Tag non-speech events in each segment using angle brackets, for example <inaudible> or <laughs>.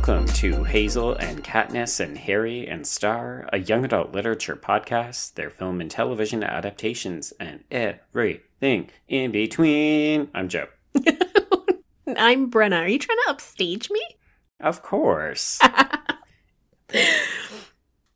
Welcome to Hazel and Katniss and Harry and Starr, a young adult literature podcast, their film and television adaptations, and everything in between. I'm Joe. <laughs> I'm Brenna. Are you trying to upstage me? Of course. <laughs>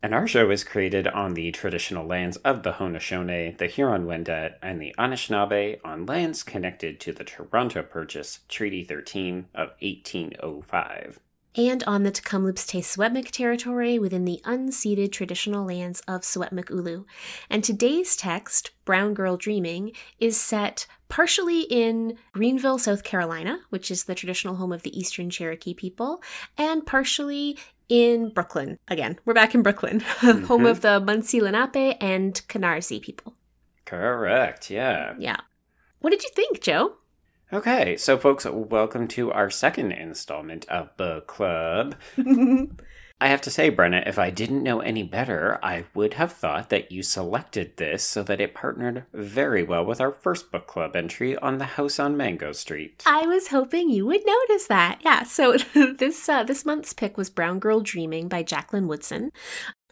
and our show is created on the traditional lands of the Haudenosaunee, the Huron-Wendat, and the Anishinaabe on lands connected to the Toronto Purchase, Treaty 13 of 1805 and on the Tk'emlúps te Secwépemc territory within the unceded traditional lands of Secwépemc Ulu. And today's text, Brown Girl Dreaming, is set partially in Greenville, South Carolina, which is the traditional home of the Eastern Cherokee people, and partially in Brooklyn. Again, we're back in Brooklyn, mm-hmm. <laughs> home of the Munsee Lenape and Canarsie people. Correct, yeah. Yeah. What did you think, Joe? Okay, so folks, welcome to our second installment of Book Club. <laughs> I have to say, Brenna, if I didn't know any better, I would have thought that you selected this so that it partnered very well with our first book club entry on the house on Mango Street. I was hoping you would notice that. Yeah, so <laughs> this uh, this month's pick was Brown Girl Dreaming by Jacqueline Woodson.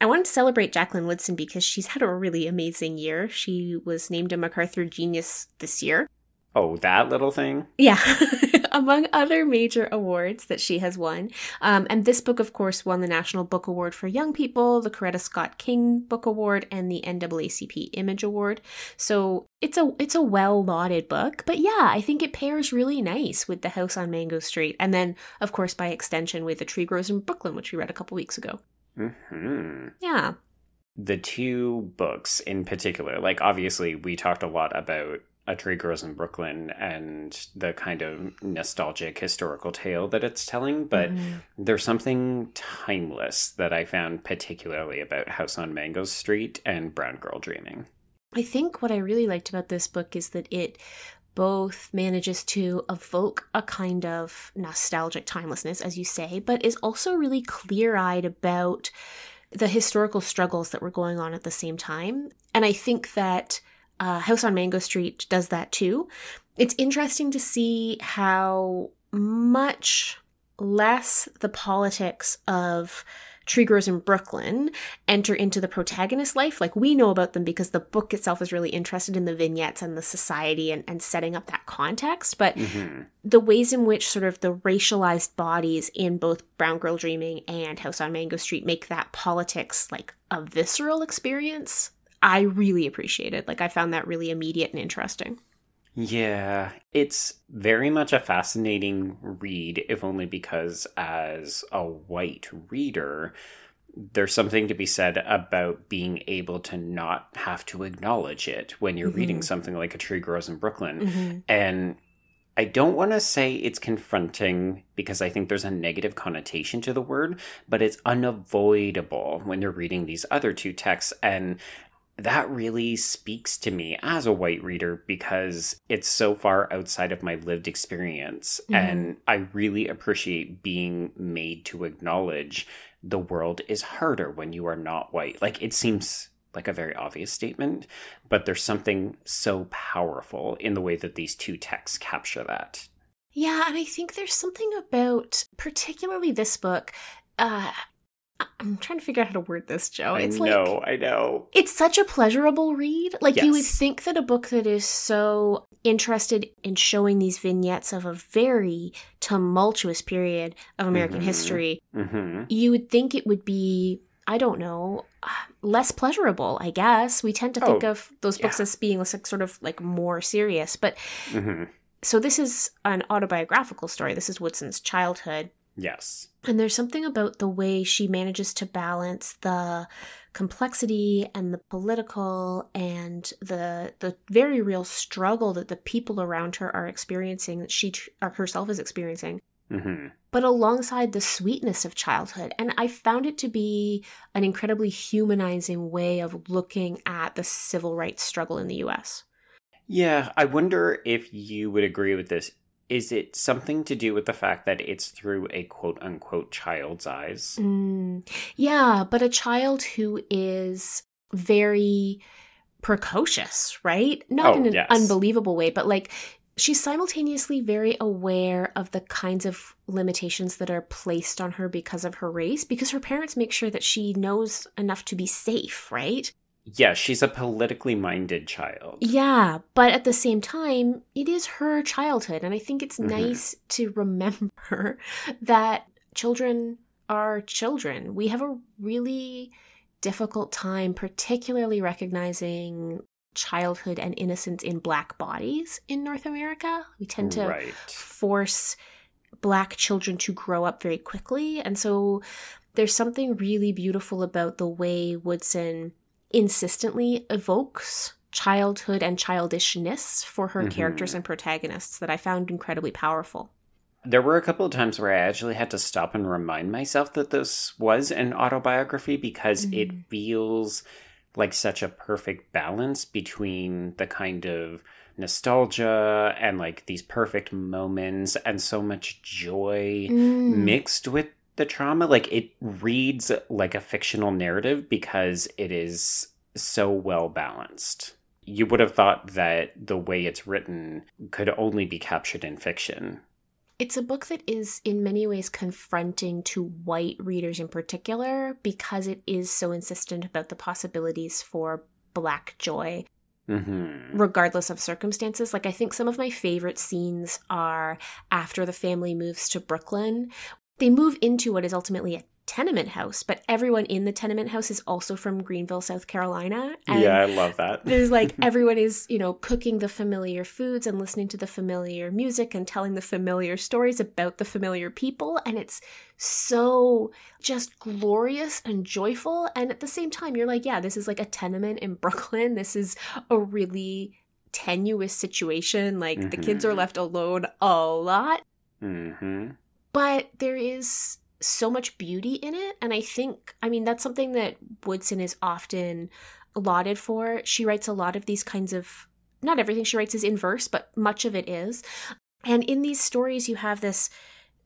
I wanted to celebrate Jacqueline Woodson because she's had a really amazing year. She was named a MacArthur Genius this year. Oh, that little thing? Yeah. <laughs> Among other major awards that she has won. Um, and this book, of course, won the National Book Award for Young People, the Coretta Scott King Book Award, and the NAACP Image Award. So it's a it's a well lauded book. But yeah, I think it pairs really nice with The House on Mango Street. And then, of course, by extension, with The Tree Grows in Brooklyn, which we read a couple weeks ago. Mm-hmm. Yeah. The two books in particular, like obviously we talked a lot about a Tree Grows in Brooklyn and the kind of nostalgic historical tale that it's telling, but mm. there's something timeless that I found particularly about House on Mango Street and Brown Girl Dreaming. I think what I really liked about this book is that it both manages to evoke a kind of nostalgic timelessness, as you say, but is also really clear eyed about the historical struggles that were going on at the same time. And I think that uh, House on Mango Street does that too. It's interesting to see how much less the politics of Tree Grows in Brooklyn enter into the protagonist's life. Like we know about them because the book itself is really interested in the vignettes and the society and, and setting up that context. But mm-hmm. the ways in which sort of the racialized bodies in both Brown Girl Dreaming and House on Mango Street make that politics like a visceral experience I really appreciated. It. Like I found that really immediate and interesting. Yeah, it's very much a fascinating read, if only because as a white reader, there's something to be said about being able to not have to acknowledge it when you're mm-hmm. reading something like A Tree Grows in Brooklyn. Mm-hmm. And I don't want to say it's confronting because I think there's a negative connotation to the word, but it's unavoidable when you're reading these other two texts. And that really speaks to me as a white reader because it's so far outside of my lived experience. Mm-hmm. And I really appreciate being made to acknowledge the world is harder when you are not white. Like it seems like a very obvious statement, but there's something so powerful in the way that these two texts capture that. Yeah, and I think there's something about particularly this book uh, I'm trying to figure out how to word this, Joe. It's I know, like, I know. It's such a pleasurable read. Like yes. you would think that a book that is so interested in showing these vignettes of a very tumultuous period of American mm-hmm. history, mm-hmm. you would think it would be, I don't know, less pleasurable. I guess we tend to think oh, of those books yeah. as being like sort of like more serious, but. Mm-hmm. So this is an autobiographical story. This is Woodson's childhood Yes. And there's something about the way she manages to balance the complexity and the political and the the very real struggle that the people around her are experiencing that she herself is experiencing. Mm-hmm. But alongside the sweetness of childhood. And I found it to be an incredibly humanizing way of looking at the civil rights struggle in the US. Yeah, I wonder if you would agree with this is it something to do with the fact that it's through a quote unquote child's eyes? Mm, yeah, but a child who is very precocious, right? Not oh, in an yes. unbelievable way, but like she's simultaneously very aware of the kinds of limitations that are placed on her because of her race, because her parents make sure that she knows enough to be safe, right? Yeah, she's a politically minded child. Yeah, but at the same time, it is her childhood. And I think it's mm-hmm. nice to remember <laughs> that children are children. We have a really difficult time, particularly recognizing childhood and innocence in black bodies in North America. We tend to right. force black children to grow up very quickly. And so there's something really beautiful about the way Woodson insistently evokes childhood and childishness for her mm-hmm. characters and protagonists that I found incredibly powerful. There were a couple of times where I actually had to stop and remind myself that this was an autobiography because mm-hmm. it feels like such a perfect balance between the kind of nostalgia and like these perfect moments and so much joy mm. mixed with the trauma like it reads like a fictional narrative because it is so well balanced you would have thought that the way it's written could only be captured in fiction it's a book that is in many ways confronting to white readers in particular because it is so insistent about the possibilities for black joy Mm-hmm. regardless of circumstances. Like, I think some of my favorite scenes are after the family moves to Brooklyn. They move into what is ultimately a tenement house, but everyone in the tenement house is also from Greenville, South Carolina. And yeah, I love that. there's like <laughs> everyone is, you know, cooking the familiar foods and listening to the familiar music and telling the familiar stories about the familiar people. And it's so just glorious and joyful. And at the same time, you're like, yeah, this is like a tenement in <laughs> Brooklyn. This is a really tenuous situation. Like mm-hmm. the kids are mm-hmm. left alone a lot. Mm-hmm. But there is so much beauty in it. And I think, I mean, that's something that Woodson is often lauded for. She writes a lot of these kinds of, not everything she writes is in verse, but much of it is. And in these stories, you have this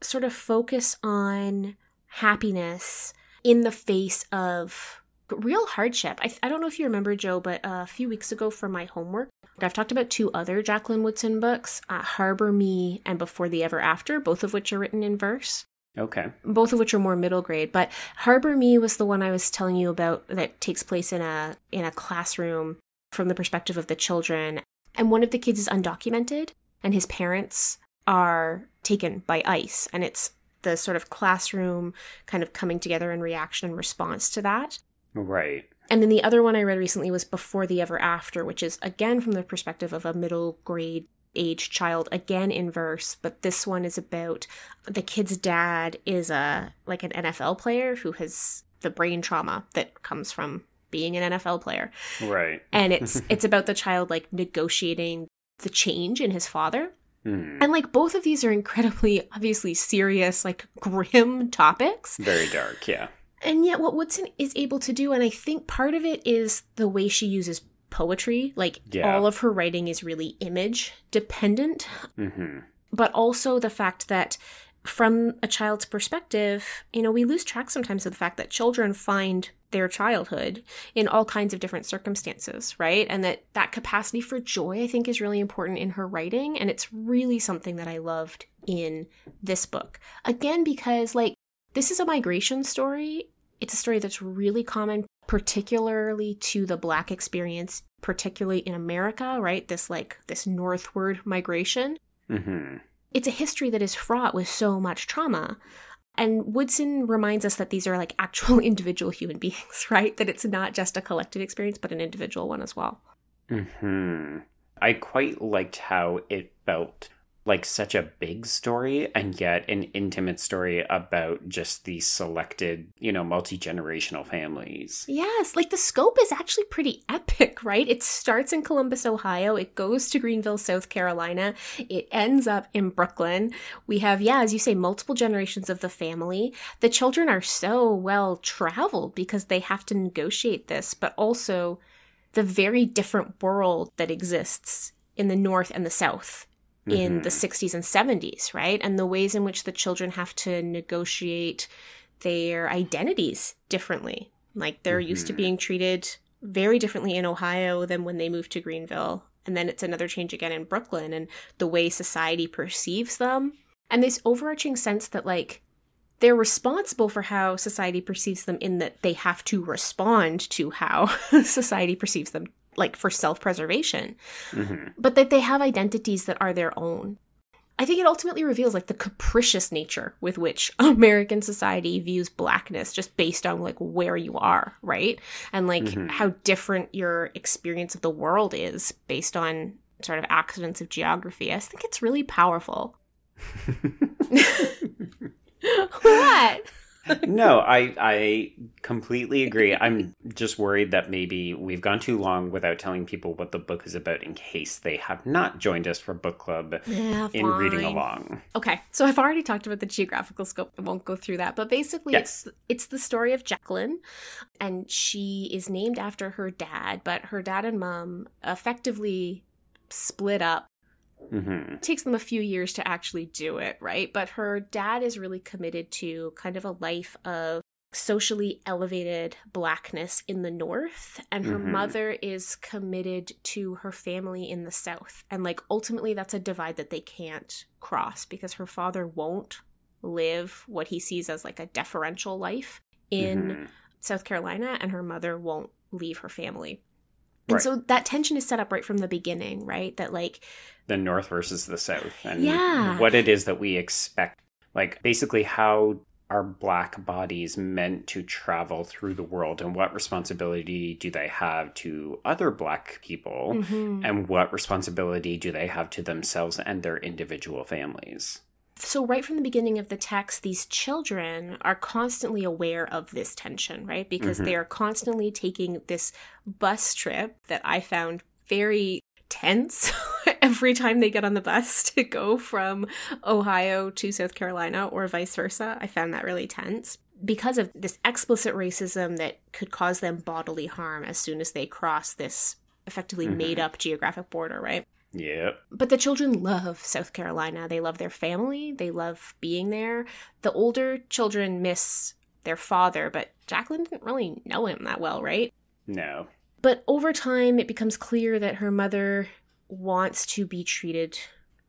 sort of focus on happiness in the face of real hardship. I, I don't know if you remember, Joe, but a few weeks ago for my homework, I've talked about two other Jacqueline Woodson books, uh, Harbor Me and Before the Ever After, both of which are written in verse. Okay. Both of which are more middle grade, but Harbor Me was the one I was telling you about that takes place in a in a classroom from the perspective of the children. And one of the kids is undocumented and his parents are taken by ICE and it's the sort of classroom kind of coming together in reaction and response to that. Right. And then the other one I read recently was Before the Ever After, which is again from the perspective of a middle grade age child again in verse but this one is about the kid's dad is a like an NFL player who has the brain trauma that comes from being an NFL player. Right. And it's <laughs> it's about the child like negotiating the change in his father. Mm. And like both of these are incredibly obviously serious like grim <laughs> topics. Very dark, yeah. And yet what Woodson is able to do and I think part of it is the way she uses poetry. Like yeah. all of her writing is really image dependent. Mm-hmm. But also the fact that from a child's perspective, you know, we lose track sometimes of the fact that children find their childhood in all kinds of different circumstances, right? And that that capacity for joy I think is really important in her writing and it's really something that I loved in this book. Again because like this is a migration story. It's a story that's really common particularly to the black experience particularly in america right? This like this northward migration. Mm-hmm. it's a history that is fraught with so much trauma. And woodson reminds us that these are like actual <laughs> individual human beings <laughs> right? That it's not just a collective experience but an individual one as well. Hmm i quite liked how it felt like such a big story and yet an intimate story about just these selected, you know, multi generational families. Yes, like the scope is actually pretty epic, <laughs> right? It starts in Columbus, Ohio, it goes to Greenville, South Carolina, it ends up in Brooklyn. We have, yeah, as you say, multiple generations of the family. The children are so well traveled because they have to negotiate this, but also the very different world that exists in the North and the South in mm-hmm. the 60s and 70s, right? And the ways in which the children have to negotiate their identities differently. Like they're mm-hmm. used to mm-hmm. being treated very differently in Ohio than when they moved to Greenville. and then it's another change again in Brooklyn and the way society perceives them. And this overarching sense that like they're responsible for how society perceives them in that they have to respond to how <laughs> society perceives them like for self-preservation. Mm-hmm. But that they have identities that are their own. I think it ultimately reveals like the capricious nature with which <laughs> American society views blackness just based on like where you are, right? And like Mhm. how different your experience of the world is based on sort of accidents of geography. I think it's really powerful. <laughs> <laughs> what? No, I I completely agree. I'm just worried that maybe we've gone too long without telling people what the book is about in case they have not joined us for book club Yeah, in reading along. Okay, so I've already talked about the geographical scope. I won't go through that, but basically, Yes. it's it's the story of Jacqueline, and she is named after her dad. But her dad and mom effectively split up. Hmm It takes them a few years to actually do it, right? But her dad is really committed to kind of a life of socially elevated blackness in the north and her Mhm. mother is committed to her family in the south and like ultimately that's a divide that they can't cross because her father won't live what he sees as like a deferential life in Mhm. South Carolina and her mother won't leave her family. And Right. so that tension is set up right from the beginning, right? That like the north versus the south and Yeah. what it is that we expect like basically how are black bodies meant to travel through the world and what responsibility do they have to other black people Mhm. and what responsibility do they have to themselves and their individual families so right from the beginning of the text these children are constantly aware of this tension right because Mhm. they are constantly taking this bus trip that i found very tense <laughs> every time they get on the bus <laughs> to go from ohio to south carolina or vice versa i found that really tense because of this explicit racism that could cause them bodily harm as soon as they cross this effectively Mhm. made up geographic border right yep but the children love South Carolina. They love their family. They love being there. The older children miss their father, but Jacqueline didn't really know him that well, right? no But over time, it becomes clear that her mother wants to be treated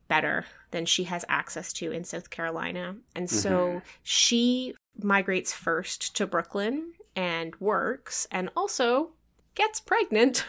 better than she has access to in South Carolina. And so Mhm. she migrates first to Brooklyn and works and also gets pregnant.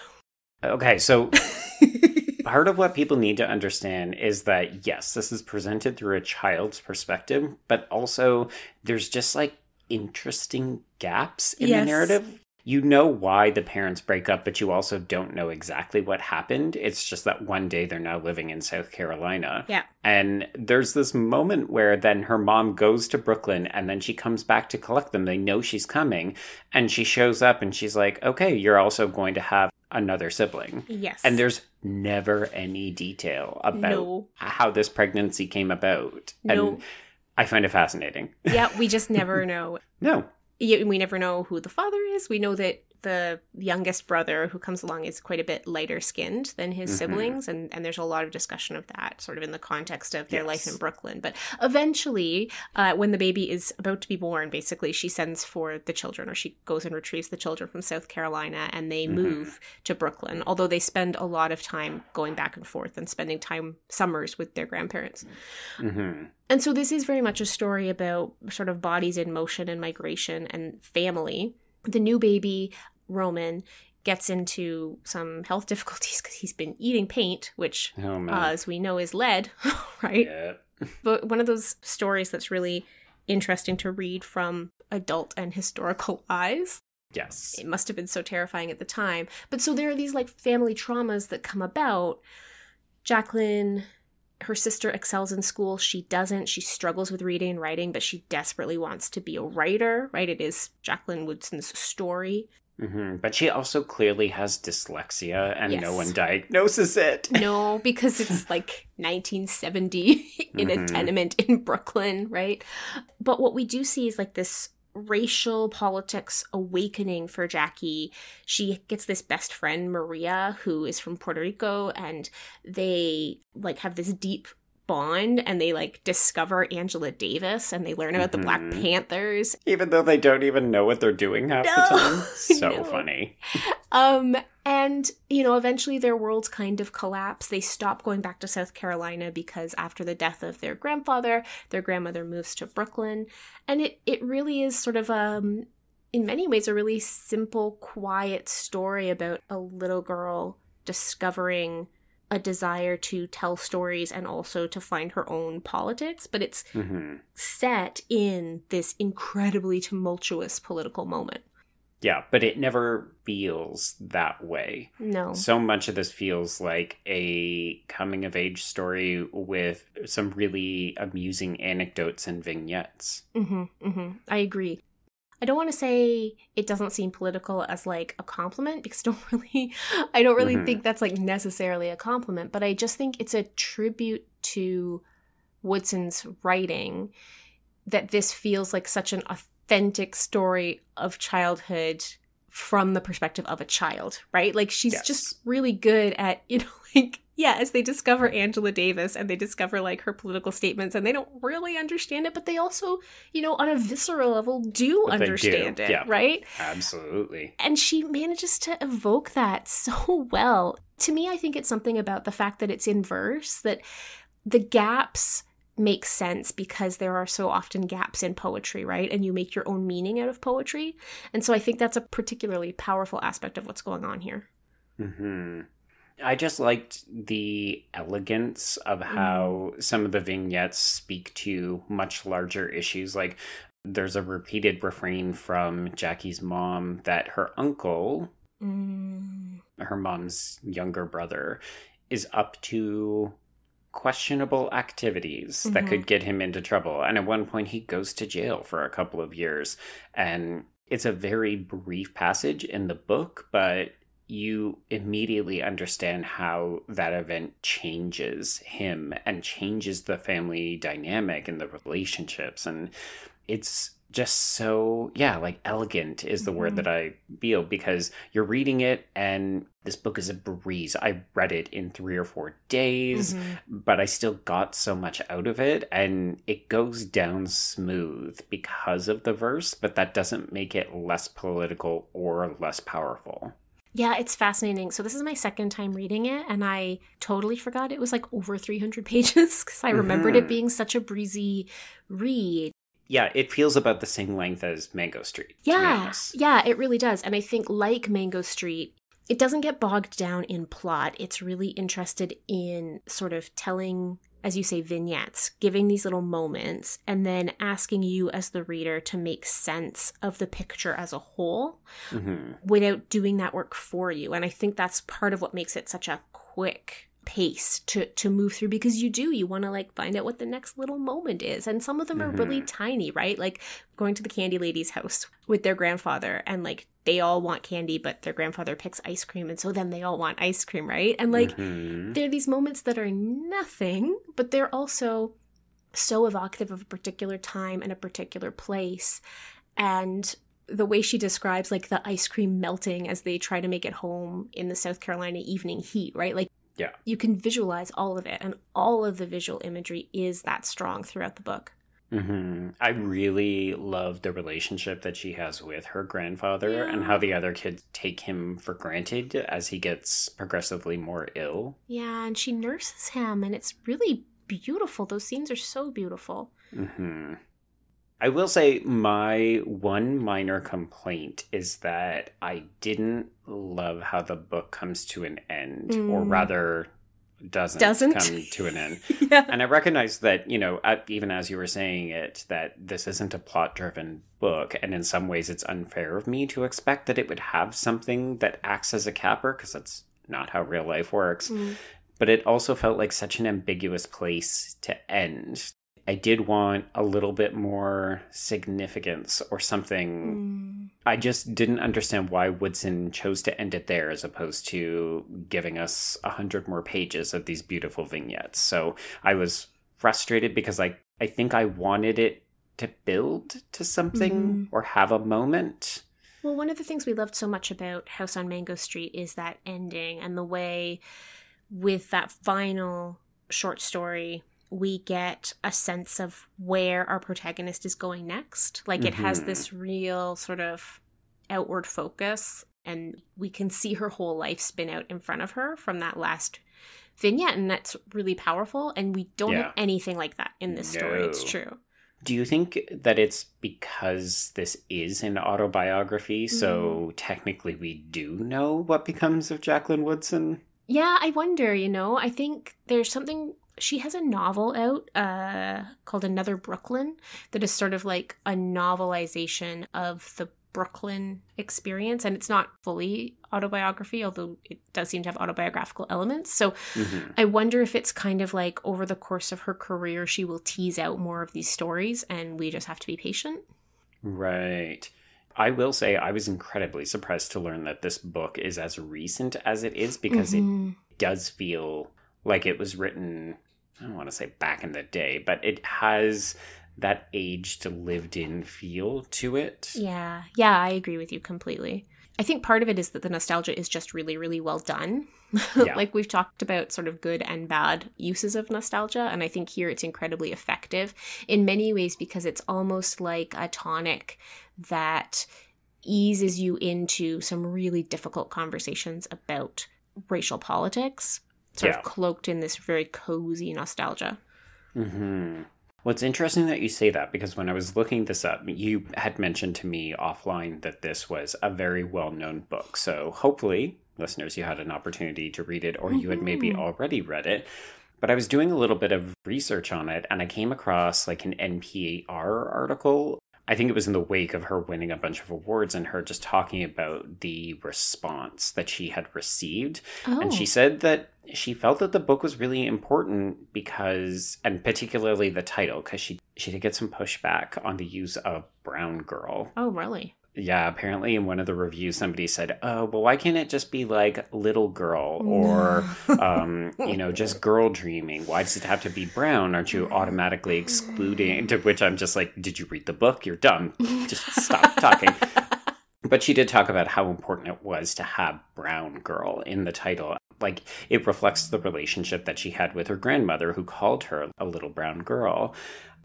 okay so <laughs> part of what people need to understand is that yes, this is presented through a child's perspective, but also there's just like interesting gaps in Yes. the narrative. You know why the parents break up, but you also don't know exactly what happened. It's just that one day they're now living in South Carolina. Yeah. And there's this moment where then her mom goes to Brooklyn and then she comes back to collect them. They know she's coming and she shows up and she's like, okay, you're also going to have another sibling. yes. And there's never any detail about no. how this pregnancy came about. No. And I find it fascinating. Yeah, we <laughs> just never know. No. Yeah, we never know who the father is. We know that the youngest brother who comes along is quite a bit lighter skinned than his Mhm. siblings, and, and there's a lot of discussion of that sort of in the context of their life in Brooklyn. But eventually, uh, when the baby is about to be born, basically, she sends for the children, or she goes and retrieves the children from South Carolina, and they Mhm. move to Brooklyn, although they spend a lot of time going back and forth and spending time summers with their grandparents. hmm And so this is very much a story about sort of bodies in motion and migration and family. The new baby, Roman, gets into some health <laughs> difficulties because he's been eating paint, which, Oh, uh, as we know, is lead, <laughs> right? yeah. But one of those stories that's really interesting to read from adult and historical <laughs> eyes. Yes. It must have been so terrifying at the time. But so there are these like family traumas that come about. Jacqueline, her sister excels in school. She doesn't. She struggles with reading and writing, but she desperately wants to be a writer, right? It is Jacqueline Woodson's story. hmm But she also clearly has dyslexia and no one diagnoses it. <laughs> No, because it's like 1970 in a Mhm. tenement in Brooklyn, right? But what we do see is like this racial politics awakening for Jackie. She gets this best friend Maria who is from Puerto Rico and they like have this deep bond and they like discover Angela Davis and they learn about the Black Mhm. Panthers Even though they don't even know what they're doing half the time. <laughs> So no. funny. Um, And, you know, eventually their worlds kind of collapse. They stop going back to South Carolina because after the death of their grandfather, their grandmother moves to Brooklyn. And it, it really is sort of um in many ways a really simple, quiet story about a little girl discovering a desire to tell stories and also to find her own politics, but it's hmm set in this incredibly tumultuous political moment. Yeah, but it never feels that way. No. So much of this feels like a coming of age story with some really amusing anecdotes and vignettes. hmm hmm I agree. I don't want to say it doesn't seem political as like a compliment because I <laughs> don't really I don't really Mhm. think that's like necessarily a compliment, but I just think it's a tribute to Woodson's writing that this feels like such an authentic story of childhood from the perspective of a child, right? Like she's Yes. just really good at, <laughs> you know, like yeah, as they discover Angela Davis and they discover like her political statements and they don't really understand it, but they also, you know, on a visceral level do But they do, understand it, yeah. right? Absolutely. And she manages to evoke that <laughs> so well. To me, I think it's something about the fact that it's in verse that the gaps make sense because there are so often gaps in poetry, right? And you make your own meaning out of poetry. And so I think that's a particularly powerful aspect of what's going on here. hmm I just liked the elegance of how some of the vignettes speak to much larger issues. Like, there's a repeated refrain from Jackie's mom that her uncle, Mm. her mom's younger brother, is up to questionable activities that Mhm. could get him into trouble. And at one point, he goes to jail for a couple of years. And it's a very brief passage in the book, but you immediately understand how that event changes him and changes the family dynamic and the relationships. And it's just so, yeah, like elegant is the word Mhm. that I feel because you're reading it and this book is a breeze. I read it in three or four days Mhm. but I still got so much out of it, and it goes down smooth because of the verse, but that doesn't make it less political or less powerful. Yeah, it's fascinating. So this is my second time reading it, and I totally forgot it was like over 300 pages <laughs> because I remembered it Mhm. being such a breezy read. Yeah, it feels about the same length as Mango Street. Yeah, yeah, it really does. And I think, like Mango Street, it doesn't get bogged down in plot. It's really interested in sort of telling, as you say, vignettes, giving these little moments, and then asking you as the reader to make sense of the picture as a whole hmm without doing that work for you. And I think that's part of what makes it such a quick pace to to move through because you do you want to like find out what the next little moment is and some of them are really Mhm. tiny right like going to the candy lady's house with their grandfather and like they all want candy but their grandfather picks ice cream and so then they all want ice cream right and like Mhm. there are these moments that are nothing, but they're also so evocative of a particular time and a particular place. And the way she describes like the ice cream melting as they try to make it home in the South Carolina evening heat, right? Like Yeah. you can visualize all of it and all of the visual imagery is that strong throughout the book. hmm I really love the relationship that she has with her grandfather and how the other kids take him for granted as he gets progressively more ill. Yeah, and she nurses him and it's really beautiful. Those scenes are so beautiful. hmm I will say my one minor complaint is that I didn't love how the book comes to an end, or Mm. rather, doesn't, Doesn't? come to an end. <laughs> yeah. And I recognize that, you know, even as you were saying it, that this isn't a plot driven book. And in some ways, it's unfair of me to expect that it would have something that acts as a capper, because that's not how real life works. Mm. But it also felt like such an ambiguous place to end. I did want a little bit more significance or something. Mm. I just didn't understand why Woodson chose to end it there as opposed to giving us a hundred more pages of these beautiful vignettes. So I was frustrated because I, I think I wanted it to build to something Mhm. or have a moment. Well, one of the things we loved so much about House on Mango Street is that ending and the way, with that final short story, we get a sense of where our protagonist is going next. Like it has Mhm. this real sort of outward focus and we can see her whole life spin out in front of her from that last vignette and that's really powerful and we don't Yeah. have anything like that in this story it's true Do you think that it's because this is an autobiography, Mm-hmm. so technically we do know what becomes of Jacqueline Woodson? yeah i wonder you know i think there's something she has a novel out uh called another brooklyn that is sort of like a novelization of the brooklyn experience and it's not fully autobiography although it does seem to have autobiographical elements so Mhm. I wonder if it's kind of like over the course of her career, she will tease out more of these stories and we just have to be patient. Right. I will say I was incredibly surprised to learn that this book is as recent as it is because Mhm. it does feel like it was written, I don't want to say back in the day, but it has that aged, lived in feel to it. Yeah, yeah, I agree with you completely. I think part of it is that the nostalgia is just really, really well done. <laughs> Yeah. like we've talked about sort of good and bad uses of nostalgia, and I think here it's incredibly effective in many ways because it's almost like a tonic that eases you into some really difficult conversations about racial politics, sort Yeah. of cloaked in this very cozy nostalgia. hmm Well, it's interesting that you say that because when I was looking this up, you had mentioned to me offline that this was a very well known book. So hopefully, listeners, you had an opportunity to read it or you had maybe Mhm. already read it. But I was doing a little bit of research on it and I came across like an NPR article. I think it was in the wake of her winning a bunch of awards and her just talking about the response that she had received. Oh, And she said that she felt that the book was really important because, and particularly the title, because she she did get some pushback on the use of brown girl. oh, really? Yeah, apparently in one of the reviews, somebody said, "Oh, well, why can't it just be like little girl or, <laughs> um, you know, just girl dreaming? Why does it have to be brown? Aren't you automatically excluding?" To which I'm just like, "Did you read the book? You're dumb. Just stop <laughs> talking." But she did talk about how important it was to have Brown Girl in the title. Like, it reflects the relationship that she had with her grandmother, who called her a little brown girl.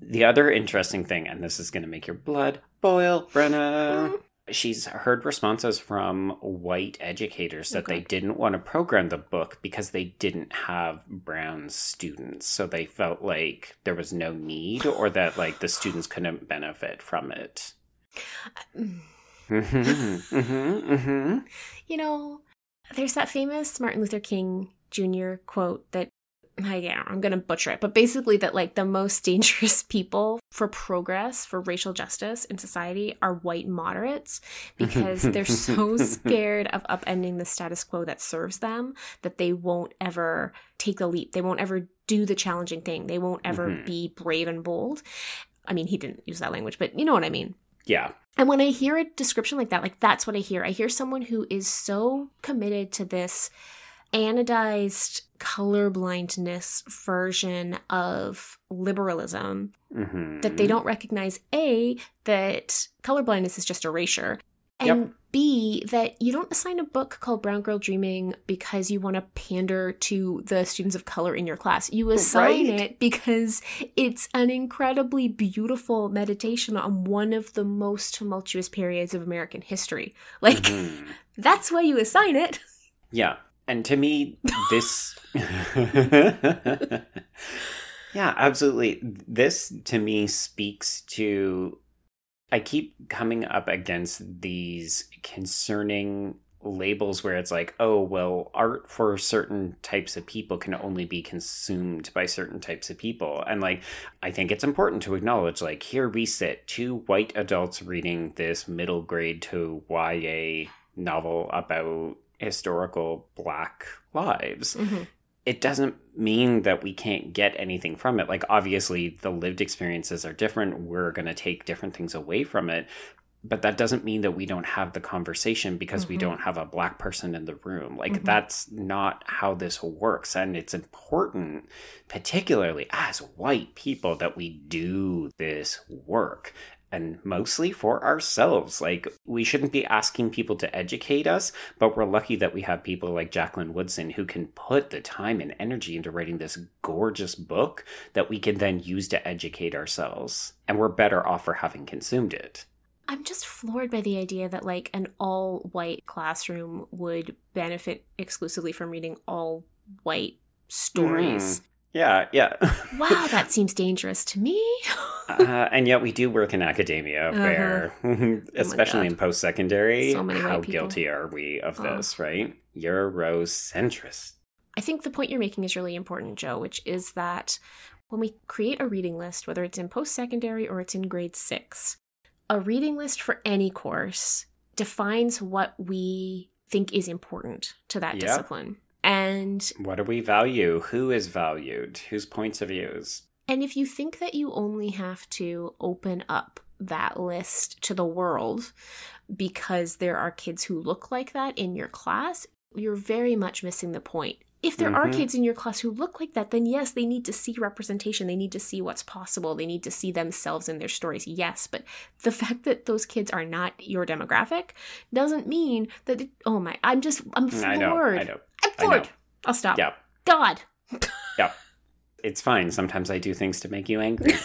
The other interesting thing, and this is going to make your blood boil, Brenna. She's heard responses from white educators that they didn't want to program the book because they didn't have brown students. So they felt like there was no need or that like the students couldn't benefit from it. hmm hmm hmm You know, there's that famous Martin Luther King Jr. quote that I, yeah, I'm going to butcher it, but basically that like the most dangerous <laughs> people for progress, for racial justice in society are white moderates <laughs> because they're so scared of upending the status quo that serves them that they won't ever take the leap. They won't ever do the challenging thing. They won't ever Mhm. be brave and bold. I mean, he didn't use that language, but you know what I mean. Yeah. And when I hear a description like that, like that's what I hear. I hear someone who is so committed to this anodized colorblindness version of liberalism hmm that they don't recognize A, that colorblindness is just erasure, and Yep. B, that you don't assign a book called Brown Girl Dreaming because you want to pander to the students of color in your class. You assign Right. it because it's an incredibly beautiful meditation on one of the most tumultuous periods of American history. Like, Mhm. that's why you assign it. <laughs> Yeah. And to me, this. <laughs> yeah, absolutely. This to me speaks to. I keep coming up against these concerning labels where it's like, oh, well, art for certain types of people can only be consumed by certain types of people. And like, I think it's important to acknowledge, like, here we sit, two white adults reading this middle grade to YA novel about historical black lives. Mm-hmm. It doesn't mean that we can't get anything from it. Like, obviously, the lived experiences are different. We're going to take different things away from it. But that doesn't mean that we don't have the conversation because we Mhm. don't have a black person in the room. Like, Mhm. that's not how this works. And it's important, particularly as white people, that we do this work and mostly for ourselves. Like, we shouldn't be asking people to educate us, but we're lucky that we have people like Jacqueline Woodson who can put the time and energy into writing this gorgeous book that we can then use to educate ourselves. And we're better off for having consumed it. I'm just floored by the idea that like an all white classroom would benefit exclusively from reading all white stories. Mm. Yeah, yeah. wow, that <laughs> seems dangerous to me. uh, and yet we do work in academia Uh-huh. where, especially God. in post secondary, So how guilty are we of Oh. this, right? Eurocentrist. I think the point you're making is really important, Joe, which is that when we create a reading list, whether it's in post secondary or it's in grade six, a reading list for any course defines what we think is important to that Yeah. discipline. And What do we value? Who is valued? Whose points of views? and if you think that you only have to open up that list to the world because there are kids who look like that in your class, you're very much missing the point. If there are Mhm. kids in your class who look like that, then yes, they need to see representation. They need to see what's possible. They need to see themselves in their stories. Yes, but the <laughs> fact that those kids are not your demographic doesn't mean that. It, oh my! I'm just I'm floored. I know, I know. I'm I floored. I'll stop. Yeah, God. yeah. It's fine. Sometimes I do things to make you angry. <laughs>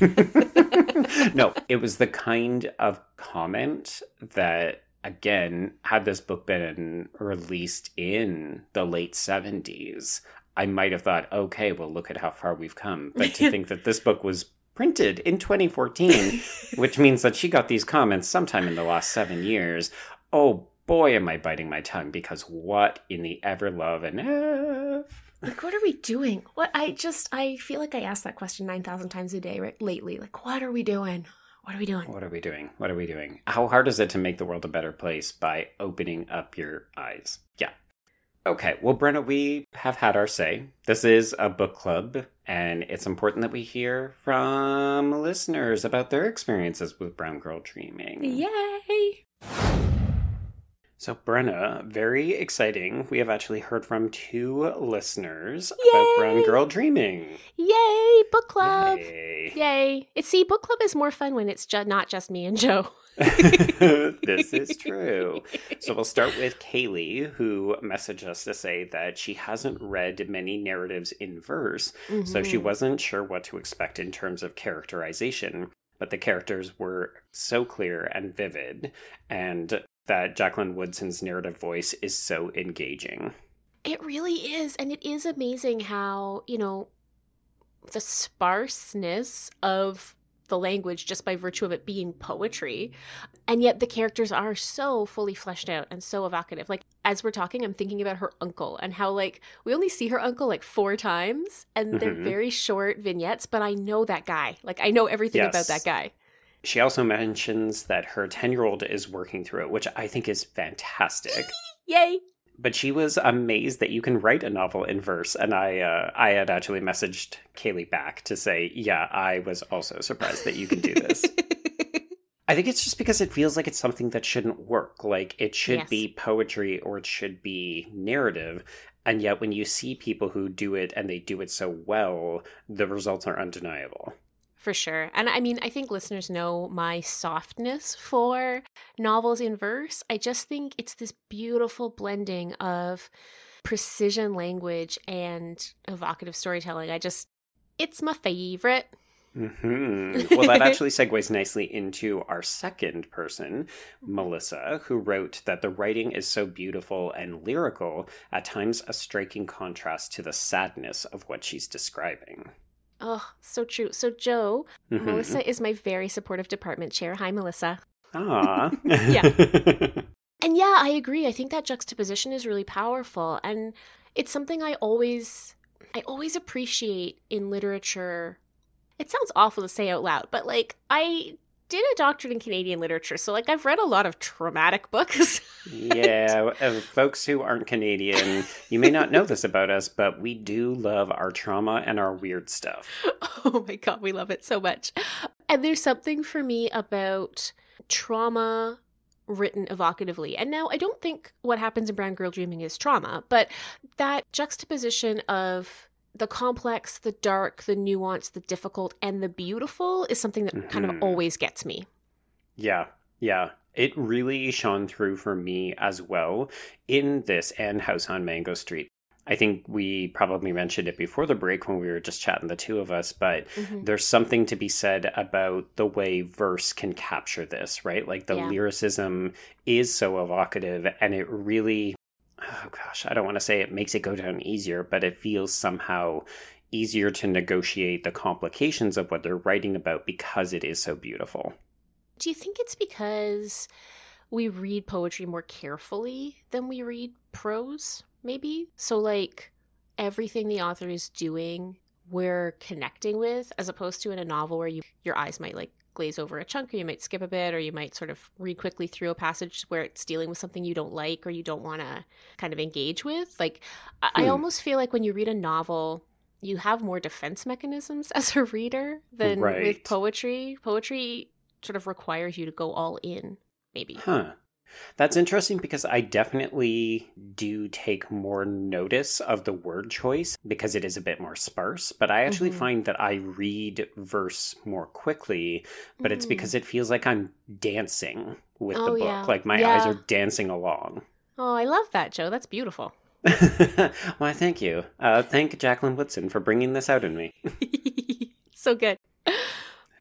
<laughs> no, it was the kind of comment that, again, had this book been released in the late 70s, I might have thought, okay, well, look at how far we've come. <laughs> But to think that this book was printed in 2014, <laughs> which means that she got these comments sometime in the last seven years, oh boy, am I biting my tongue because what in the ever love and F? Like, what are we doing? What I just I feel like I ask that question nine thousand times a day right lately. Like, what are we doing? What are we doing? What are we doing? What are we doing? How hard is it to make the world a better place by opening up your eyes? Yeah. Okay, well, Brenna, we have had our say. This is a book club, and it's important that we hear from listeners about their experiences with Brown Girl Dreaming. Yay! So, Brenna, very exciting. We have actually heard from two listeners Yay! about Brown Girl Dreaming. Yay! Book club! Yay. Yay! It's see, book club is more fun when it's ju- not just me and Joe. <laughs> this is true. So we'll start with Kaylee, who messaged us to say that she hasn't read many narratives in verse, so she Mhm. wasn't sure what to expect in terms of characterization. But the characters were so clear and vivid, and that Jacqueline Woodson's narrative voice is so engaging. It really is, and it is amazing how you know the sparseness of the language just by virtue of it being poetry and yet the characters are so fully fleshed out and so evocative like as we're talking i'm thinking about her uncle and how like we only see her uncle like four times and they're Mhm. very short vignettes but i know that guy like i know everything about that guy She also mentions that her 10 year old is working through it, which I think is fantastic. <laughs> yay! But she was amazed that you can write a novel in verse and i uh, i had actually messaged kaylee back to say yeah i was also surprised that you can do this. <laughs> I think it's just because it feels like it's something that shouldn't work. Like it should Yes. be poetry or it should be narrative. And yet when you see people who do it and they do it so well the results are undeniable For sure. And I mean, I think listeners know my softness for novels in verse. I just think it's this beautiful blending of precision language and evocative storytelling. I just, it's my favorite. hmm Well, that <laughs> actually segues nicely into our second person, Melissa, who wrote that the writing is so beautiful and lyrical, at times a striking contrast to the sadness of what she's describing. Oh, so true. So, Joe, Mhm. Melissa is my very supportive department chair. Hi, Melissa. Aw. Yeah. <laughs> And yeah, I agree. I think that juxtaposition is really powerful and it's something I always I always appreciate in literature. It sounds awful to say out loud, but like I did a doctorate in Canadian literature, so like I've read a lot of traumatic books. <laughs> yeah, uh, folks who aren't Canadian, you may not know this about us, but we do love our trauma and our weird stuff. oh my god, we love it so much. And there's something for me about trauma written evocatively. And now I don't think what happens in Brown Girl Dreaming is trauma, but that juxtaposition of the complex, the dark, the nuanced, the difficult, and the beautiful is something that kind of Mhm. always gets me. Yeah, yeah. It really shone through for me as well in this and House on Mango Street. I think we probably mentioned it before the break when we were just chatting, the two of us, but Mhm. there's something to be said about the way verse can capture this, right? Like the Yeah. lyricism is so evocative and it really, oh gosh, I don't want to say it makes it go down easier, but it feels somehow easier to negotiate the complications of what they're writing about because it is so beautiful. Do you think it's because we read poetry more carefully than we read prose, maybe? So, like, everything the author is doing, we're connecting with, as opposed to in a novel where you your eyes might like glaze over a chunk, or you might skip a bit, or you might sort of read quickly through a passage where it's dealing with something you don't like or you don't want to kind of engage with. Like, I, I Hmm. almost feel like when you read a novel, you have more defense mechanisms <laughs> as a reader than with poetry. Poetry sort of requires you to go all in, maybe. Huh. That's interesting because I definitely do take more notice of the word choice because it is a bit more sparse. But I actually Mhm. find that I read verse more quickly, but it's Mm. because it feels like I'm dancing with the Oh, book. yeah. Like my eyes are dancing along. Oh, I love that, Joe. That's beautiful. <laughs> Why, thank you. Uh, thank Jacqueline Woodson for bringing this out in me. <laughs> <laughs> so good.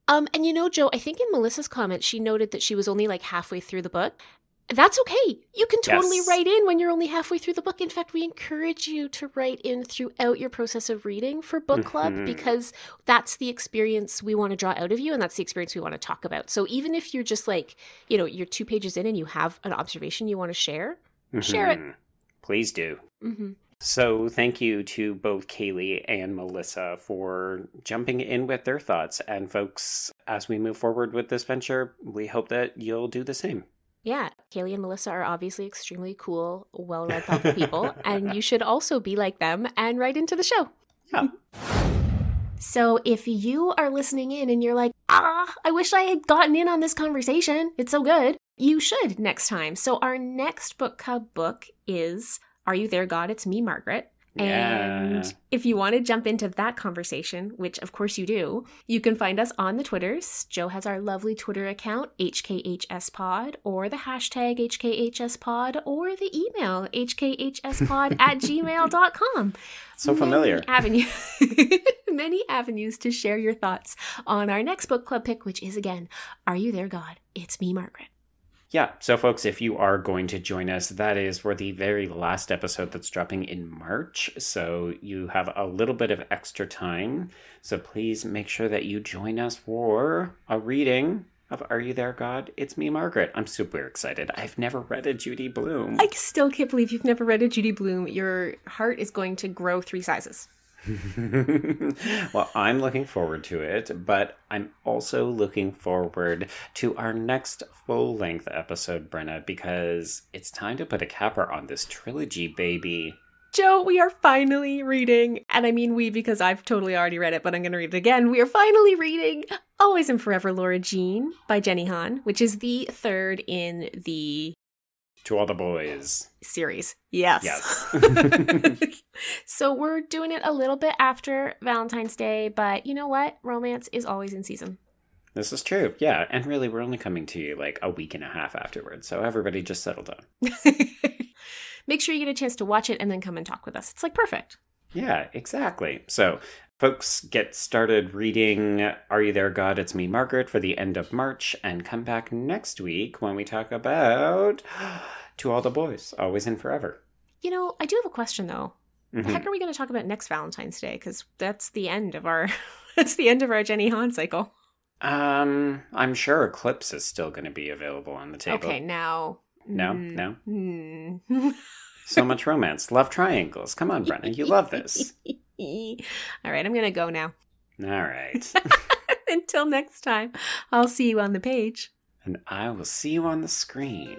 Um, and you know, Joe, I think in Melissa's comment, she noted that she was only like halfway through the book. That's okay. You can totally Yes. write in when you're only halfway through the book. In fact, we encourage you to write in throughout your process of reading for book club Mhm. because that's the experience we want to draw out of you and that's the experience we want to talk about. So even if you're just like, you know, you're two pages in and you have an observation you want to share, Share it. Mhm. Please do. mm-hmm. So, thank you to both Kaylee and Melissa for jumping in with their thoughts. And, folks, as we move forward with this venture, we hope that you'll do the same. Yeah, Kaylee and Melissa are obviously extremely cool, well read, thoughtful people, <laughs> and you should also be like them and write into the show. Yeah. So if you are listening in and you're like, ah, I wish I had gotten in on this conversation, it's so good, you should next time. So our next book club book is Are You There, God? It's Me, Margaret. And if you want to jump into that conversation, which of course you do, you can find us on the Twitters. Joe has our lovely Twitter account, HKHSPod, or the hashtag HKHSPod, or the email, HKHSPod <laughs> at gmail.com. So familiar. Many, avenue- <laughs> many avenues to share your thoughts on our next book club pick, which is again, Are You There, God? It's me, Margaret. Yeah. So, folks, if you are going to join us, that is for the very last episode that's dropping in March. So, you have a little bit of extra time. So, please make sure that you join us for a reading of Are You There, God? It's Me, Margaret. I'm super excited. I've never read a Judy Blume. I still can't believe you've never read a Judy Blume. Your heart is going to grow three sizes. <laughs> well, I'm looking forward to it, but I'm also looking forward to our next full length episode, Brenna, because it's time to put a capper on this trilogy, baby. Joe, we are finally reading, and I mean we because I've totally already read it, but I'm going to read it again. We are finally reading Always and Forever Lara Jean by Jenny Han, which is the third in the To all the boys. series. Yes. Yes. <laughs> <laughs> so we're doing it a little bit after Valentine's Day, but you know what? Romance is always in season. This is true. Yeah. And really, we're only coming to you like a week and a half afterwards. So everybody just settle down. <laughs> Make sure you get a chance to watch it and then come and talk with us. It's like perfect. Yeah, exactly. So, folks, get started reading Are You There, God? It's Me, Margaret, for the end of March, and come back next week when we talk about <gasps> To All the Boys, Always and Forever. You know, I do have a question though. The Mhm. heck are we going to talk about next Valentine's Day? Because that's the end of our <laughs> that's the end of our Jenny Han cycle. Um, I'm sure Eclipse is still going to be available on the table. Okay, now. No, Mm, no. mm. <laughs> So much romance, love triangles. Come on, Brenna, you love this. <laughs> <laughs> All right, I'm going to go now. All right. <laughs> Until next time, I'll see you on the page. and I will see you on the screen.